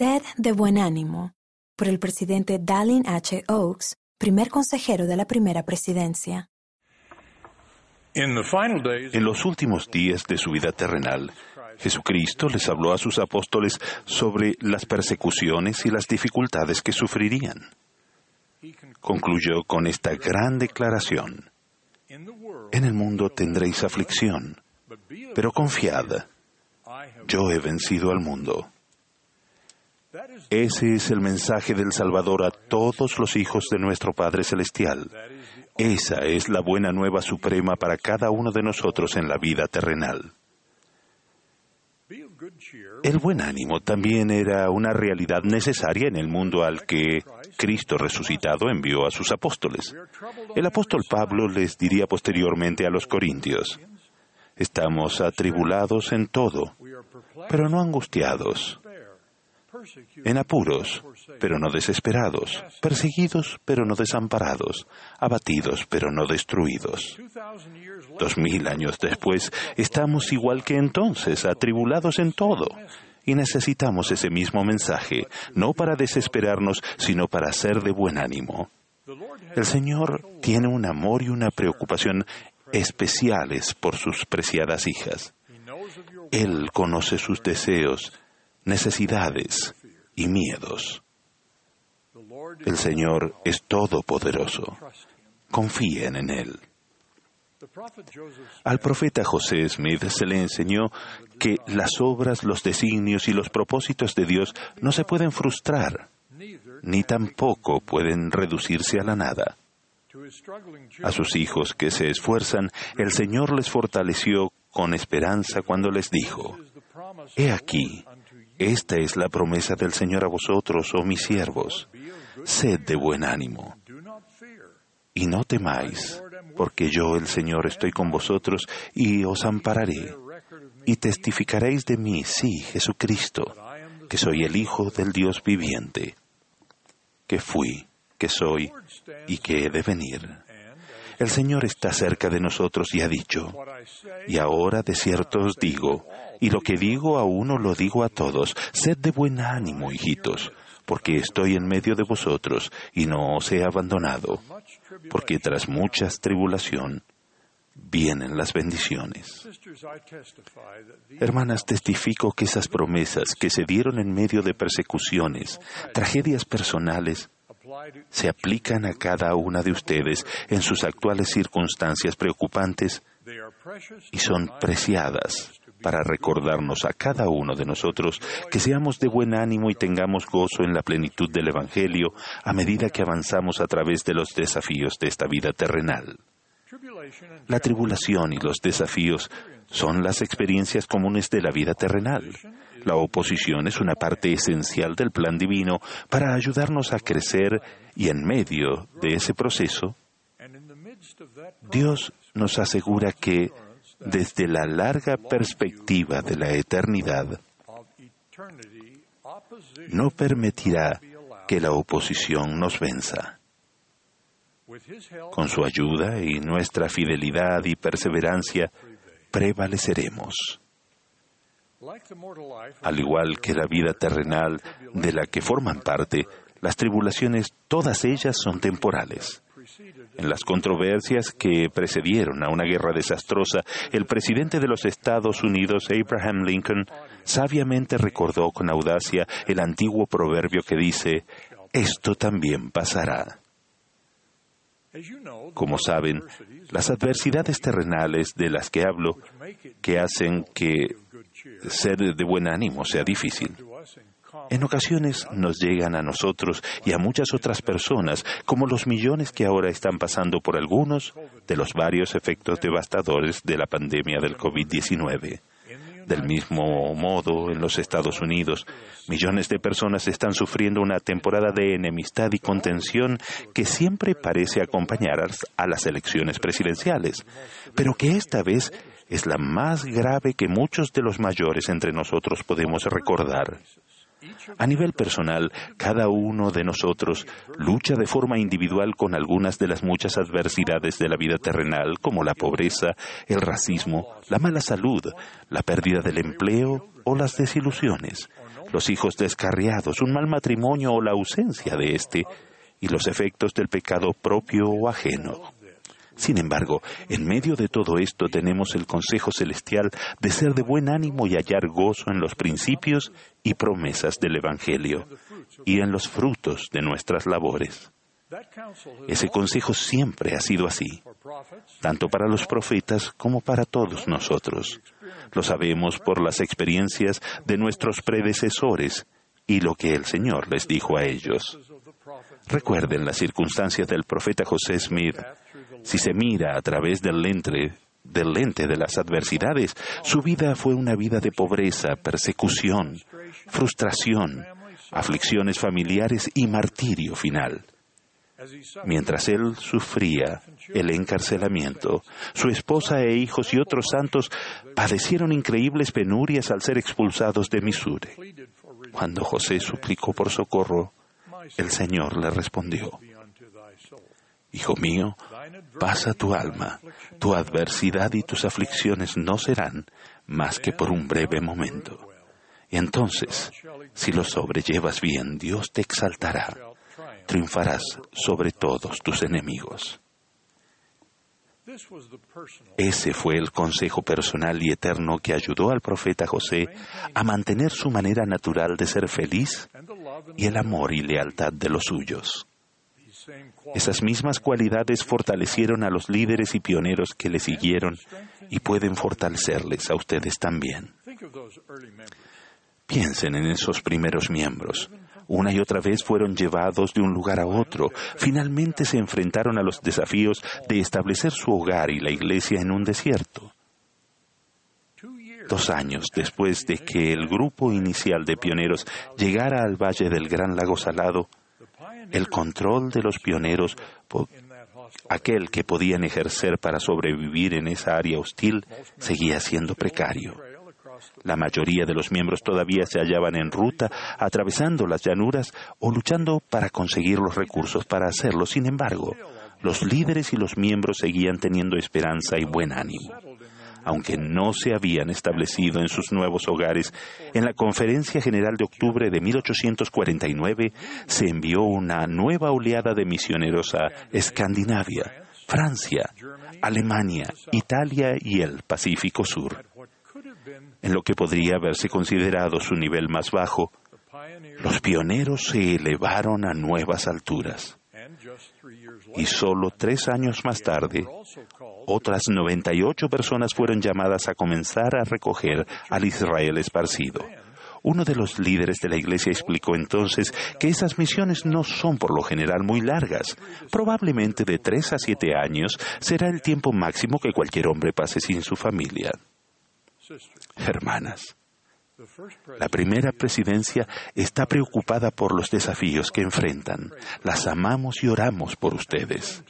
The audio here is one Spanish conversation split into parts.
Sed de buen ánimo, por el presidente Dallin H. Oaks, primer consejero de la primera presidencia. En los últimos días de su vida terrenal, Jesucristo les habló a sus apóstoles sobre las persecuciones y las dificultades que sufrirían. Concluyó con esta gran declaración. En el mundo tendréis aflicción, pero confiad, yo he vencido al mundo. Ese es el mensaje del Salvador a todos los hijos de nuestro Padre Celestial. Esa es la buena nueva suprema para cada uno de nosotros en la vida terrenal. El buen ánimo también era una realidad necesaria en el mundo al que Cristo resucitado envió a sus apóstoles. El apóstol Pablo les diría posteriormente a los corintios, estamos atribulados en todo, pero no angustiados, en apuros, pero no desesperados, perseguidos, pero no desamparados, abatidos, pero no destruidos. Dos mil años después, estamos igual que entonces, atribulados en todo. Y necesitamos ese mismo mensaje, no para desesperarnos, sino para ser de buen ánimo. El Señor tiene un amor y una preocupación especiales por sus preciadas hijas. Él conoce sus deseos, necesidades y miedos. El Señor es todopoderoso. Confíen en Él. Al profeta José Smith se le enseñó que las obras, los designios y los propósitos de Dios no se pueden frustrar, ni tampoco pueden reducirse a la nada. A sus hijos que se esfuerzan, el Señor les fortaleció con esperanza cuando les dijo, He aquí, esta es la promesa del Señor a vosotros, oh mis siervos. Sed de buen ánimo. Y no temáis, porque yo, el Señor, estoy con vosotros y os ampararé. Y testificaréis de mí, sí, Jesucristo, que soy el Hijo del Dios viviente, que fui, que soy y que he de venir. El Señor está cerca de nosotros y ha dicho, y ahora de cierto os digo, y lo que digo a uno lo digo a todos, sed de buen ánimo, hijitos, porque estoy en medio de vosotros y no os he abandonado, porque tras muchas tribulación vienen las bendiciones. Hermanas, testifico que esas promesas que se dieron en medio de persecuciones, tragedias personales, se aplican a cada una de ustedes en sus actuales circunstancias preocupantes y son preciadas para recordarnos a cada uno de nosotros que seamos de buen ánimo y tengamos gozo en la plenitud del Evangelio a medida que avanzamos a través de los desafíos de esta vida terrenal. La tribulación y los desafíos son las experiencias comunes de la vida terrenal. La oposición es una parte esencial del plan divino para ayudarnos a crecer y en medio de ese proceso, Dios nos asegura que desde la larga perspectiva de la eternidad, no permitirá que la oposición nos venza. Con su ayuda y nuestra fidelidad y perseverancia, prevaleceremos. Al igual que la vida terrenal de la que forman parte, las tribulaciones, todas ellas son temporales. En las controversias que precedieron a una guerra desastrosa, el presidente de los Estados Unidos, Abraham Lincoln, sabiamente recordó con audacia el antiguo proverbio que dice, esto también pasará. Como saben, las adversidades terrenales de las que hablo, que hacen que ser de buen ánimo sea difícil, en ocasiones nos llegan a nosotros y a muchas otras personas, como los millones que ahora están pasando por algunos de los varios efectos devastadores de la pandemia del COVID-19. Del mismo modo, en los Estados Unidos, millones de personas están sufriendo una temporada de enemistad y contención que siempre parece acompañar a las elecciones presidenciales, pero que esta vez es la más grave que muchos de los mayores entre nosotros podemos recordar. A nivel personal, cada uno de nosotros lucha de forma individual con algunas de las muchas adversidades de la vida terrenal, como la pobreza, el racismo, la mala salud, la pérdida del empleo o las desilusiones, los hijos descarriados, un mal matrimonio o la ausencia de éste, y los efectos del pecado propio o ajeno. Sin embargo, en medio de todo esto tenemos el consejo celestial de ser de buen ánimo y hallar gozo en los principios y promesas del Evangelio y en los frutos de nuestras labores. Ese consejo siempre ha sido así, tanto para los profetas como para todos nosotros. Lo sabemos por las experiencias de nuestros predecesores y lo que el Señor les dijo a ellos. Recuerden las circunstancias del profeta José Smith. Si se mira a través del lente, del lente de las adversidades, su vida fue una vida de pobreza, persecución, frustración, aflicciones familiares y martirio final. Mientras él sufría el encarcelamiento, su esposa e hijos y otros santos padecieron increíbles penurias al ser expulsados de Missouri. Cuando José suplicó por socorro, el Señor le respondió, Hijo mío, pasa tu alma, tu adversidad y tus aflicciones no serán más que por un breve momento. Y entonces, si lo sobrellevas bien, Dios te exaltará triunfarás sobre todos tus enemigos. Ese fue el consejo personal y eterno que ayudó al profeta José a mantener su manera natural de ser feliz y el amor y lealtad de los suyos. Esas mismas cualidades fortalecieron a los líderes y pioneros que le siguieron y pueden fortalecerles a ustedes también. Piensen en esos primeros miembros. Una y otra vez fueron llevados de un lugar a otro. Finalmente se enfrentaron a los desafíos de establecer su hogar y la iglesia en un desierto. Dos años después de que el grupo inicial de pioneros llegara al valle del Gran Lago Salado, el control de los pioneros, aquel que podían ejercer para sobrevivir en esa área hostil, seguía siendo precario. La mayoría de los miembros todavía se hallaban en ruta, atravesando las llanuras o luchando para conseguir los recursos para hacerlo. Sin embargo, los líderes y los miembros seguían teniendo esperanza y buen ánimo. Aunque no se habían establecido en sus nuevos hogares, en la Conferencia General de octubre de 1849 se envió una nueva oleada de misioneros a Escandinavia, Francia, Alemania, Italia y el Pacífico Sur en lo que podría haberse considerado su nivel más bajo, los pioneros se elevaron a nuevas alturas. Y solo tres años más tarde, otras 98 personas fueron llamadas a comenzar a recoger al Israel esparcido. Uno de los líderes de la iglesia explicó entonces que esas misiones no son por lo general muy largas. Probablemente de tres a siete años será el tiempo máximo que cualquier hombre pase sin su familia. Hermanas, la primera presidencia está preocupada por los desafíos que enfrentan. Las amamos y oramos por ustedes.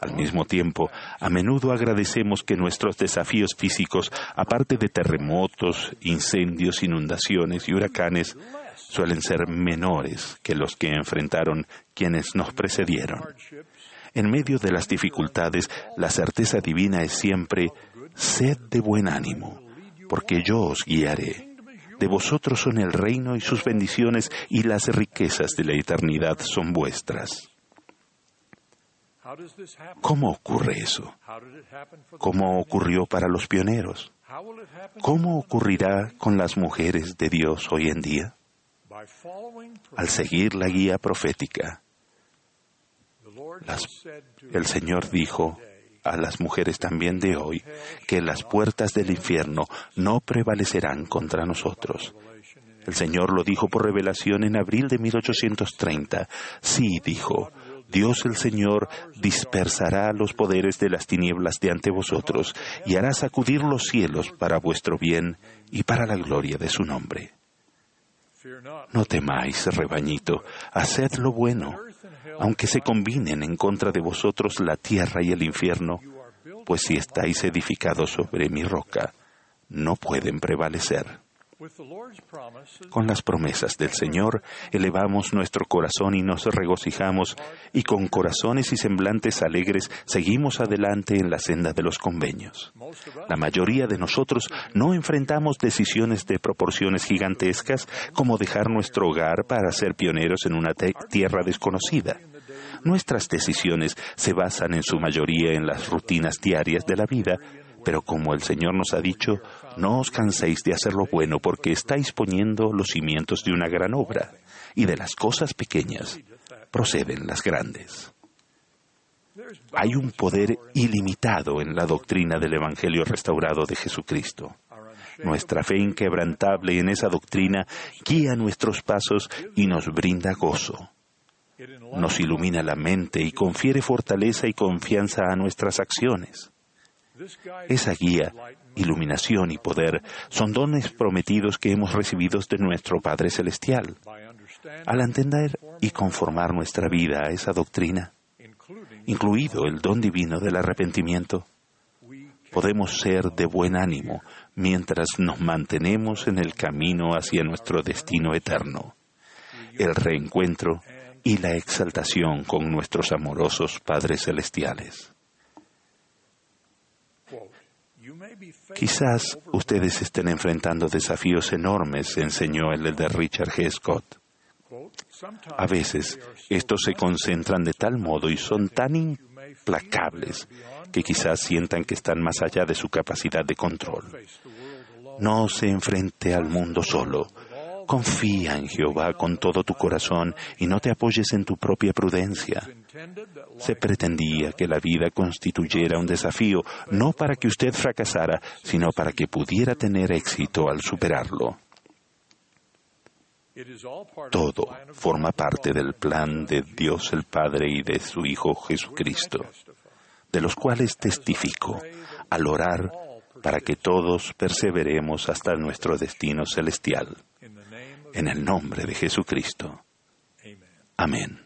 Al mismo tiempo, a menudo agradecemos que nuestros desafíos físicos, aparte de terremotos, incendios, inundaciones y huracanes, suelen ser menores que los que enfrentaron quienes nos precedieron. En medio de las dificultades, la certeza divina es siempre sed de buen ánimo porque yo os guiaré. De vosotros son el reino y sus bendiciones y las riquezas de la eternidad son vuestras. ¿Cómo ocurre eso? ¿Cómo ocurrió para los pioneros? ¿Cómo ocurrirá con las mujeres de Dios hoy en día? Al seguir la guía profética. el Señor dijo, a las mujeres también de hoy que las puertas del infierno no prevalecerán contra nosotros. El Señor lo dijo por revelación en abril de 1830. Sí, dijo, Dios el Señor dispersará los poderes de las tinieblas de ante vosotros y hará sacudir los cielos para vuestro bien y para la gloria de su nombre. No temáis, rebañito, haced lo bueno, aunque se combinen en contra de vosotros la tierra y el infierno, pues si estáis edificados sobre mi roca, no pueden prevalecer. Con las promesas del Señor elevamos nuestro corazón y nos regocijamos y con corazones y semblantes alegres seguimos adelante en la senda de los convenios. La mayoría de nosotros no enfrentamos decisiones de proporciones gigantescas como dejar nuestro hogar para ser pioneros en una tierra desconocida. Nuestras decisiones se basan en su mayoría en las rutinas diarias de la vida pero como el Señor nos ha dicho, no os canséis de hacer lo bueno porque estáis poniendo los cimientos de una gran obra, y de las cosas pequeñas proceden las grandes. Hay un poder ilimitado en la doctrina del Evangelio restaurado de Jesucristo. Nuestra fe inquebrantable en esa doctrina guía nuestros pasos y nos brinda gozo. Nos ilumina la mente y confiere fortaleza y confianza a nuestras acciones. Esa guía, iluminación y poder son dones prometidos que hemos recibido de nuestro Padre Celestial. Al entender y conformar nuestra vida a esa doctrina, incluido el don divino del arrepentimiento, podemos ser de buen ánimo mientras nos mantenemos en el camino hacia nuestro destino eterno, el reencuentro y la exaltación con nuestros amorosos Padres Celestiales. Quizás ustedes estén enfrentando desafíos enormes, enseñó el de Richard G. Scott. A veces estos se concentran de tal modo y son tan implacables que quizás sientan que están más allá de su capacidad de control. No se enfrente al mundo solo. Confía en Jehová con todo tu corazón y no te apoyes en tu propia prudencia. Se pretendía que la vida constituyera un desafío no para que usted fracasara, sino para que pudiera tener éxito al superarlo. Todo forma parte del plan de Dios el Padre y de su Hijo Jesucristo, de los cuales testifico al orar para que todos perseveremos hasta nuestro destino celestial. En el nombre de Jesucristo. Amén.